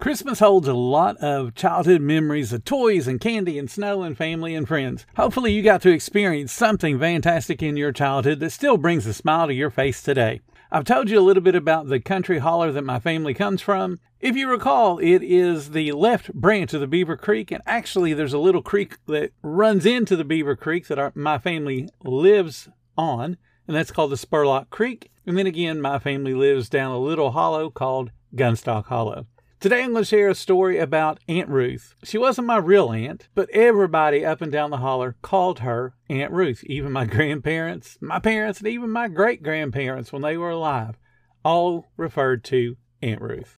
Christmas holds a lot of childhood memories of toys and candy and snow and family and friends. Hopefully, you got to experience something fantastic in your childhood that still brings a smile to your face today. I've told you a little bit about the country holler that my family comes from. If you recall, it is the left branch of the Beaver Creek, and actually, there's a little creek that runs into the Beaver Creek that our, my family lives on, and that's called the Spurlock Creek. And then again, my family lives down a little hollow called Gunstock Hollow. Today I'm going to share a story about Aunt Ruth. She wasn't my real aunt, but everybody up and down the holler called her Aunt Ruth. Even my grandparents, my parents, and even my great grandparents when they were alive all referred to Aunt Ruth.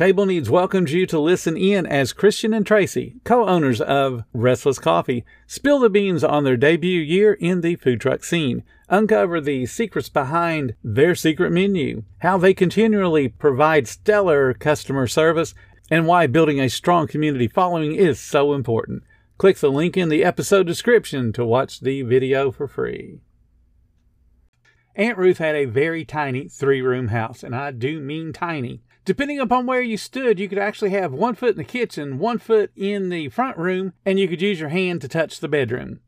Table Needs welcomes you to listen in as Christian and Tracy, co owners of Restless Coffee, spill the beans on their debut year in the food truck scene. Uncover the secrets behind their secret menu, how they continually provide stellar customer service, and why building a strong community following is so important. Click the link in the episode description to watch the video for free. Aunt Ruth had a very tiny three room house, and I do mean tiny. Depending upon where you stood, you could actually have one foot in the kitchen, one foot in the front room, and you could use your hand to touch the bedroom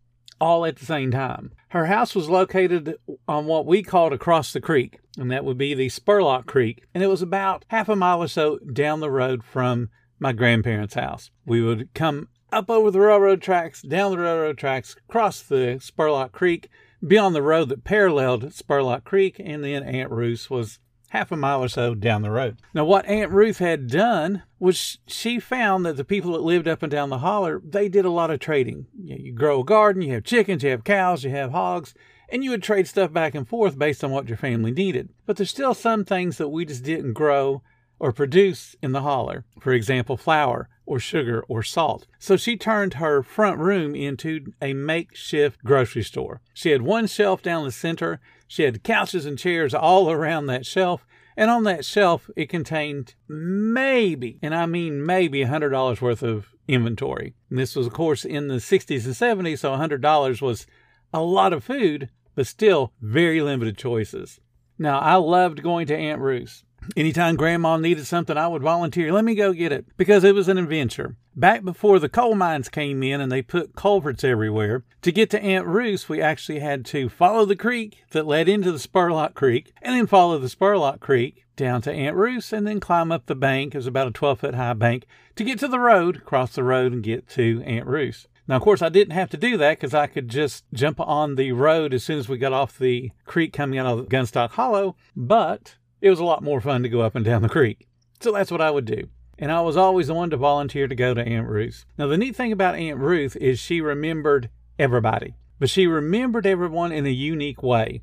all at the same time. Her house was located on what we called across the creek, and that would be the Spurlock Creek, and it was about half a mile or so down the road from my grandparents' house. We would come up over the railroad tracks, down the railroad tracks, cross the Spurlock Creek, be on the road that paralleled Spurlock Creek, and then Aunt Ruth's was half a mile or so down the road. Now, what Aunt Ruth had done was she found that the people that lived up and down the holler, they did a lot of trading. You grow a garden, you have chickens, you have cows, you have hogs, and you would trade stuff back and forth based on what your family needed. But there's still some things that we just didn't grow or produce in the holler. For example, flour or sugar or salt. So she turned her front room into a makeshift grocery store. She had one shelf down the center she had couches and chairs all around that shelf, and on that shelf it contained maybe, and I mean maybe, $100 worth of inventory. And this was, of course, in the 60s and 70s, so $100 was a lot of food, but still very limited choices. Now, I loved going to Aunt Ruth's. Anytime grandma needed something, I would volunteer. Let me go get it because it was an adventure. Back before the coal mines came in and they put culverts everywhere, to get to Aunt Ruth's, we actually had to follow the creek that led into the Spurlock Creek and then follow the Spurlock Creek down to Aunt Ruth's and then climb up the bank. It was about a 12 foot high bank to get to the road, cross the road, and get to Aunt Ruth's. Now, of course, I didn't have to do that because I could just jump on the road as soon as we got off the creek coming out of Gunstock Hollow, but it was a lot more fun to go up and down the creek. So that's what I would do. And I was always the one to volunteer to go to Aunt Ruth. Now, the neat thing about Aunt Ruth is she remembered everybody, but she remembered everyone in a unique way.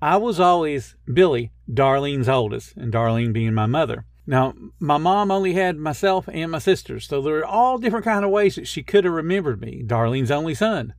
I was always Billy, Darlene's oldest, and Darlene being my mother. Now, my mom only had myself and my sisters, so there were all different kind of ways that she could have remembered me. Darlene's only son.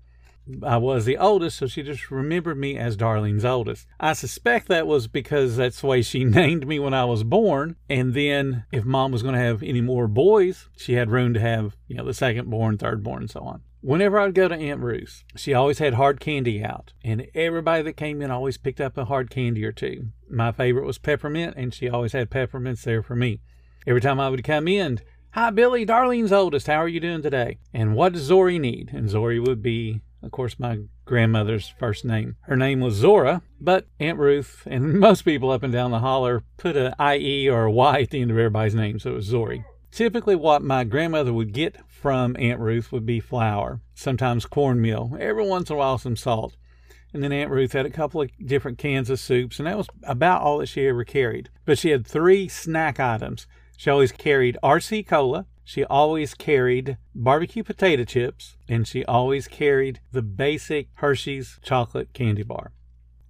I was the oldest, so she just remembered me as Darlene's oldest. I suspect that was because that's the way she named me when I was born. And then if mom was going to have any more boys, she had room to have, you know, the second born, third born, and so on. Whenever I'd go to Aunt Ruth's, she always had hard candy out, and everybody that came in always picked up a hard candy or two. My favorite was peppermint, and she always had peppermints there for me. Every time I would come in, Hi, Billy, Darlene's oldest. How are you doing today? And what does Zori need? And Zori would be of course, my grandmother's first name. Her name was Zora, but Aunt Ruth and most people up and down the holler put a IE or a Y at the end of everybody's name, so it was Zori. Typically, what my grandmother would get from Aunt Ruth would be flour, sometimes cornmeal, every once in a while some salt. And then Aunt Ruth had a couple of different cans of soups, and that was about all that she ever carried. But she had three snack items. She always carried RC Cola, she always carried barbecue potato chips and she always carried the basic Hershey's chocolate candy bar.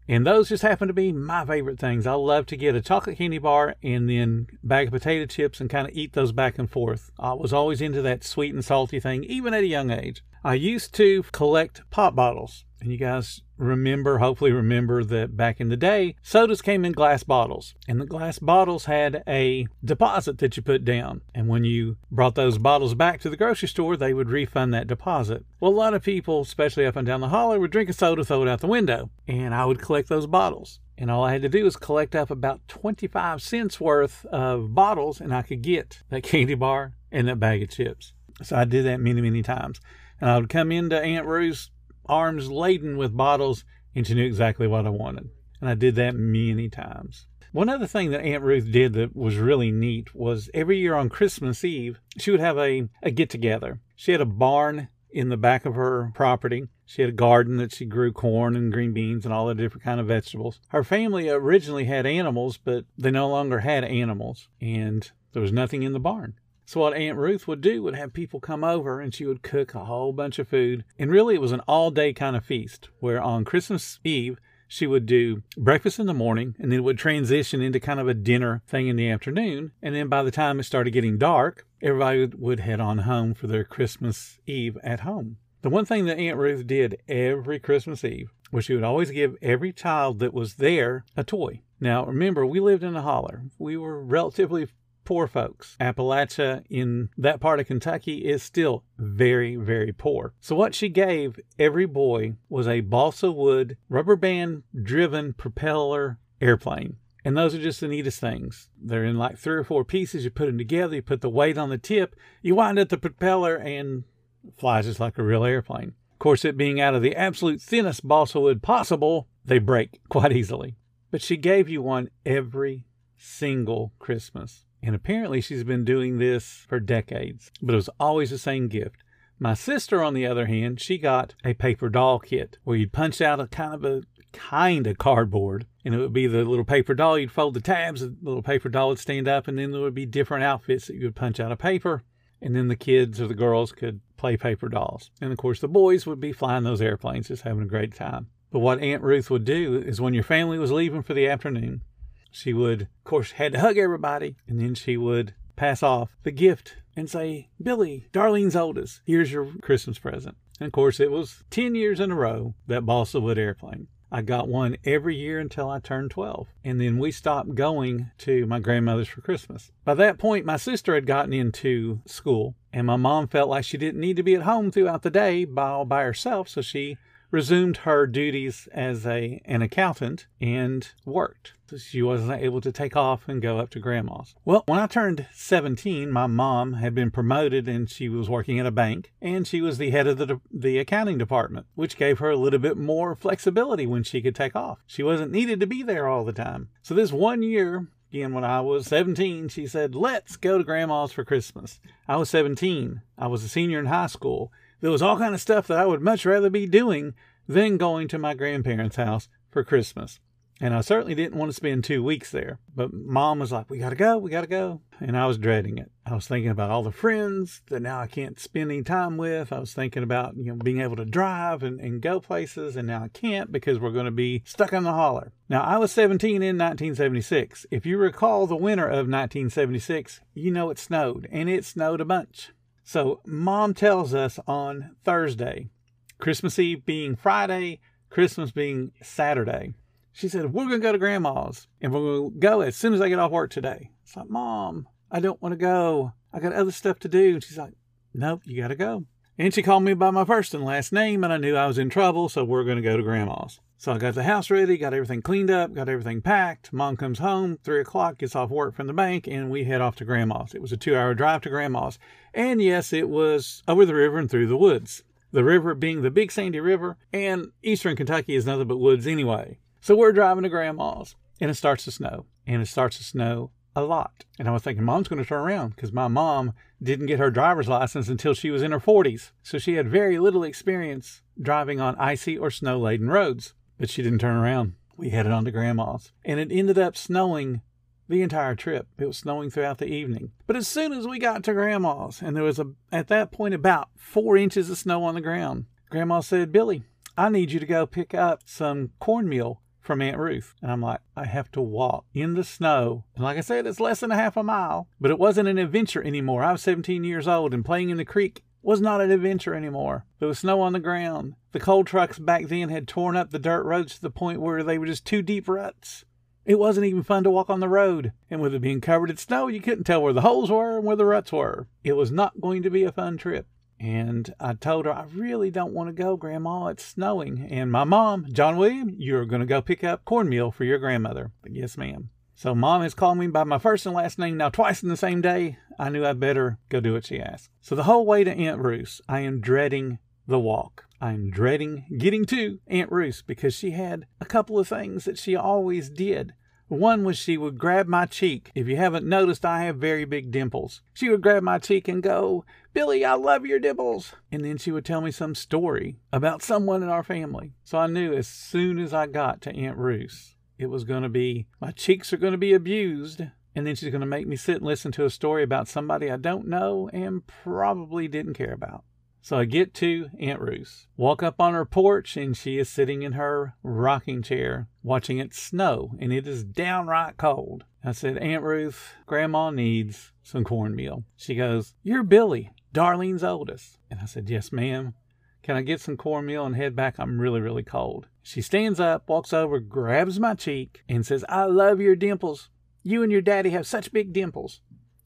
And those just happen to be my favorite things. I love to get a chocolate candy bar and then bag of potato chips and kind of eat those back and forth. I was always into that sweet and salty thing, even at a young age. I used to collect pop bottles. And you guys remember, hopefully remember that back in the day, sodas came in glass bottles, and the glass bottles had a deposit that you put down. And when you brought those bottles back to the grocery store, they would refund that deposit. Well, a lot of people, especially up and down the holler, would drink a soda, throw it out the window, and I would collect those bottles. And all I had to do was collect up about 25 cents worth of bottles, and I could get that candy bar and that bag of chips. So I did that many, many times. And I would come into Aunt Ruth's arms laden with bottles, and she knew exactly what I wanted. And I did that many times. One other thing that Aunt Ruth did that was really neat was every year on Christmas Eve, she would have a, a get together. She had a barn in the back of her property. She had a garden that she grew corn and green beans and all the different kind of vegetables. Her family originally had animals, but they no longer had animals, and there was nothing in the barn. So what Aunt Ruth would do would have people come over and she would cook a whole bunch of food. And really it was an all day kind of feast where on Christmas Eve she would do breakfast in the morning and then it would transition into kind of a dinner thing in the afternoon. And then by the time it started getting dark, everybody would head on home for their Christmas Eve at home. The one thing that Aunt Ruth did every Christmas Eve was she would always give every child that was there a toy. Now, remember, we lived in a holler. We were relatively poor folks. Appalachia in that part of Kentucky is still very, very poor. So what she gave every boy was a balsa wood rubber band driven propeller airplane. And those are just the neatest things. They're in like three or four pieces. You put them together, you put the weight on the tip, you wind up the propeller, and flies just like a real airplane. Of course, it being out of the absolute thinnest balsa wood possible, they break quite easily. But she gave you one every single Christmas. And apparently she's been doing this for decades, but it was always the same gift. My sister, on the other hand, she got a paper doll kit where you'd punch out a kind of a kind of cardboard and it would be the little paper doll. You'd fold the tabs, the little paper doll would stand up, and then there would be different outfits that you would punch out of paper. And then the kids or the girls could play paper dolls. And of course, the boys would be flying those airplanes, just having a great time. But what Aunt Ruth would do is when your family was leaving for the afternoon, she would, of course, had to hug everybody, and then she would pass off the gift and say, Billy, Darlene's oldest, here's your Christmas present. And of course, it was 10 years in a row that balsa wood airplane. I got one every year until I turned 12. And then we stopped going to my grandmother's for Christmas. By that point, my sister had gotten into school, and my mom felt like she didn't need to be at home throughout the day by all by herself, so she resumed her duties as a an accountant and worked. She wasn't able to take off and go up to grandma's. Well, when I turned 17, my mom had been promoted and she was working at a bank and she was the head of the, the accounting department, which gave her a little bit more flexibility when she could take off. She wasn't needed to be there all the time. So this one year, again, when I was 17, she said, let's go to grandma's for Christmas. I was 17. I was a senior in high school there was all kind of stuff that I would much rather be doing than going to my grandparents' house for Christmas. And I certainly didn't want to spend two weeks there. But mom was like, we got to go, we got to go. And I was dreading it. I was thinking about all the friends that now I can't spend any time with. I was thinking about, you know, being able to drive and, and go places. And now I can't because we're going to be stuck on the holler. Now, I was 17 in 1976. If you recall the winter of 1976, you know it snowed. And it snowed a bunch. So, mom tells us on Thursday, Christmas Eve being Friday, Christmas being Saturday. She said, We're going to go to grandma's and we're going to go as soon as I get off work today. It's like, Mom, I don't want to go. I got other stuff to do. And she's like, Nope, you got to go. And she called me by my first and last name, and I knew I was in trouble, so we're going to go to grandma's. So I got the house ready, got everything cleaned up, got everything packed. Mom comes home, three o'clock, gets off work from the bank, and we head off to grandma's. It was a two hour drive to grandma's. And yes, it was over the river and through the woods. The river being the Big Sandy River, and eastern Kentucky is nothing but woods anyway. So we're driving to grandma's, and it starts to snow. And it starts to snow a lot. And I was thinking, mom's going to turn around because my mom didn't get her driver's license until she was in her 40s. So she had very little experience driving on icy or snow laden roads. But she didn't turn around. We headed on to grandma's. And it ended up snowing the entire trip. It was snowing throughout the evening. But as soon as we got to grandma's, and there was a, at that point about four inches of snow on the ground, grandma said, Billy, I need you to go pick up some cornmeal from Aunt Ruth. And I'm like, I have to walk in the snow. And like I said, it's less than a half a mile, but it wasn't an adventure anymore. I was 17 years old and playing in the creek was not an adventure anymore. There was snow on the ground. The coal trucks back then had torn up the dirt roads to the point where they were just two deep ruts. It wasn't even fun to walk on the road, and with it being covered in snow, you couldn't tell where the holes were and where the ruts were. It was not going to be a fun trip. And I told her, I really don't want to go, Grandma. It's snowing. And my mom, John William, you're going to go pick up cornmeal for your grandmother. But Yes, ma'am. So mom has called me by my first and last name now twice in the same day. I knew I'd better go do what she asked. So the whole way to Aunt Ruth's, I am dreading the walk. I'm dreading getting to Aunt Ruth because she had a couple of things that she always did. One was she would grab my cheek. If you haven't noticed, I have very big dimples. She would grab my cheek and go, Billy, I love your dimples. And then she would tell me some story about someone in our family. So I knew as soon as I got to Aunt Ruth, it was going to be, my cheeks are going to be abused. And then she's going to make me sit and listen to a story about somebody I don't know and probably didn't care about. So I get to Aunt Ruth, walk up on her porch, and she is sitting in her rocking chair watching it snow, and it is downright cold. I said, Aunt Ruth, Grandma needs some cornmeal. She goes, You're Billy, Darlene's oldest. And I said, Yes, ma'am. Can I get some cornmeal and head back? I'm really, really cold. She stands up, walks over, grabs my cheek, and says, I love your dimples. You and your daddy have such big dimples.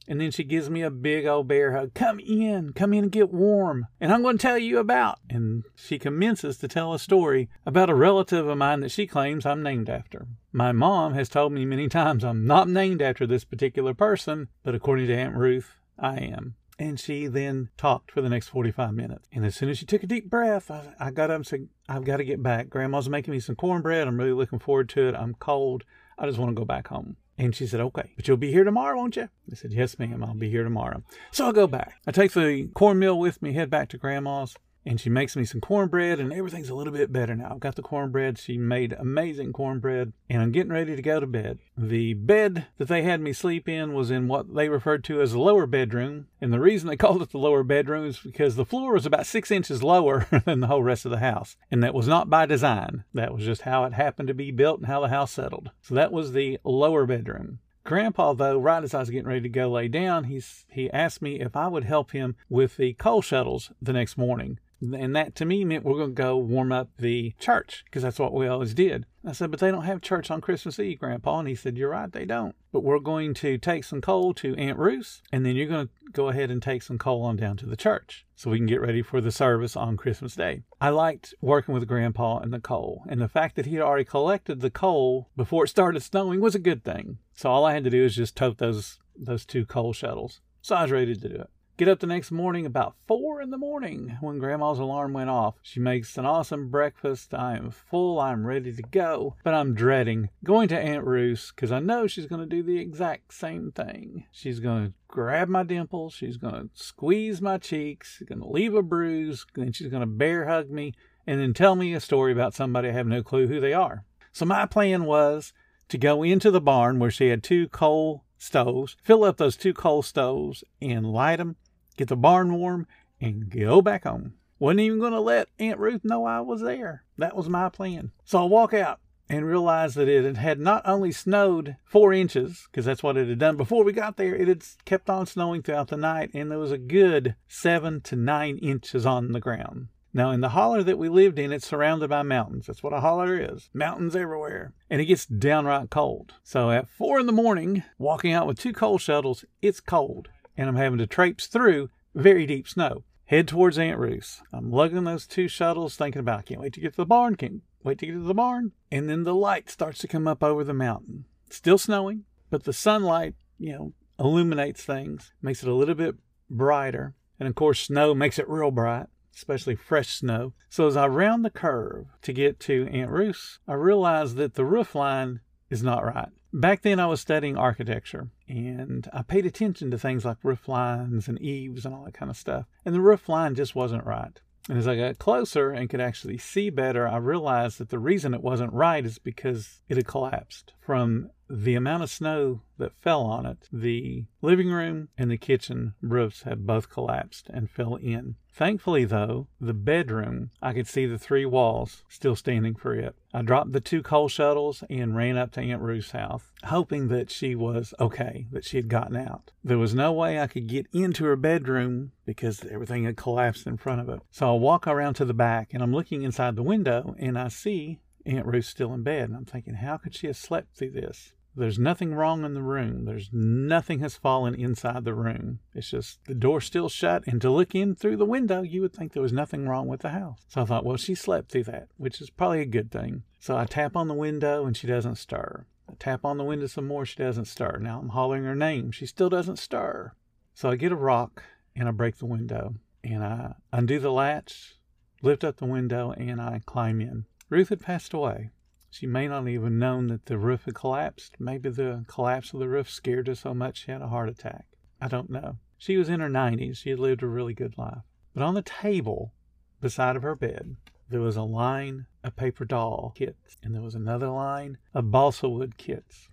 And then she gives me a big old bear hug. Come in, come in and get warm. And I'm going to tell you about. And she commences to tell a story about a relative of mine that she claims I'm named after. My mom has told me many times I'm not named after this particular person, but according to Aunt Ruth, I am. And she then talked for the next 45 minutes. And as soon as she took a deep breath, I, I got up and said, I've got to get back. Grandma's making me some cornbread. I'm really looking forward to it. I'm cold. I just want to go back home. And she said, okay, but you'll be here tomorrow, won't you? I said, yes, ma'am, I'll be here tomorrow. So I'll go back. I take the cornmeal with me, head back to grandma's, and she makes me some cornbread, and everything's a little bit better now. I've got the cornbread. She made amazing cornbread, and I'm getting ready to go to bed. The bed that they had me sleep in was in what they referred to as the lower bedroom, and the reason they called it the lower bedroom is because the floor was about six inches lower than the whole rest of the house, and that was not by design. That was just how it happened to be built and how the house settled. So that was the lower bedroom. Grandpa, though, right as I was getting ready to go lay down, he's, he asked me if I would help him with the coal shuttles the next morning. And that to me meant we're going to go warm up the church because that's what we always did. I said, but they don't have church on Christmas Eve, Grandpa. And he said, You're right, they don't. But we're going to take some coal to Aunt Ruth's, and then you're going to go ahead and take some coal on down to the church so we can get ready for the service on Christmas Day. I liked working with Grandpa and the coal, and the fact that he had already collected the coal before it started snowing was a good thing. So all I had to do was just tote those those two coal shuttles. So I was ready to do it. Get up the next morning about four in the morning when grandma's alarm went off. She makes an awesome breakfast. I am full. I'm ready to go. But I'm dreading going to Aunt Ruth because I know she's going to do the exact same thing. She's going to grab my dimples. She's going to squeeze my cheeks. She's going to leave a bruise. Then she's going to bear hug me and then tell me a story about somebody I have no clue who they are. So my plan was to go into the barn where she had two coal stoves, fill up those two coal stoves and light them get the barn warm, and go back home. Wasn't even going to let Aunt Ruth know I was there. That was my plan. So I walk out and realize that it had not only snowed four inches, because that's what it had done before we got there, it had kept on snowing throughout the night, and there was a good seven to nine inches on the ground. Now, in the holler that we lived in, it's surrounded by mountains. That's what a holler is mountains everywhere. And it gets downright cold. So at four in the morning, walking out with two coal shuttles, it's cold and I'm having to traipse through very deep snow. Head towards Aunt Ruth's. I'm lugging those two shuttles, thinking about, I can't wait to get to the barn, can't wait to get to the barn. And then the light starts to come up over the mountain. Still snowing, but the sunlight, you know, illuminates things, makes it a little bit brighter. And of course, snow makes it real bright, especially fresh snow. So as I round the curve to get to Aunt Ruth's, I realize that the roof line is not right. Back then, I was studying architecture and I paid attention to things like roof lines and eaves and all that kind of stuff. And the roof line just wasn't right. And as I got closer and could actually see better, I realized that the reason it wasn't right is because it had collapsed from the amount of snow that fell on it, the living room and the kitchen roofs had both collapsed and fell in. Thankfully, though, the bedroom, I could see the three walls still standing for it. I dropped the two coal shuttles and ran up to Aunt Ruth's house, hoping that she was okay, that she had gotten out. There was no way I could get into her bedroom because everything had collapsed in front of it. So I walk around to the back and I'm looking inside the window and I see Aunt Ruth still in bed. And I'm thinking, how could she have slept through this? There's nothing wrong in the room. There's nothing has fallen inside the room. It's just the door still shut. And to look in through the window, you would think there was nothing wrong with the house. So I thought, well, she slept through that, which is probably a good thing. So I tap on the window and she doesn't stir. I tap on the window some more, she doesn't stir. Now I'm hollering her name. She still doesn't stir. So I get a rock and I break the window and I undo the latch, lift up the window, and I climb in. Ruth had passed away. She may not even have known that the roof had collapsed. Maybe the collapse of the roof scared her so much she had a heart attack. I don't know. She was in her 90s. She had lived a really good life. But on the table beside of her bed, there was a line of paper doll kits, and there was another line of balsa wood kits.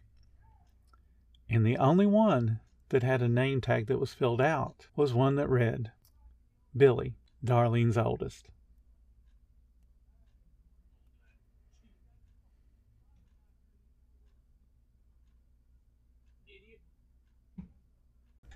And the only one that had a name tag that was filled out was one that read, Billy, Darlene's oldest.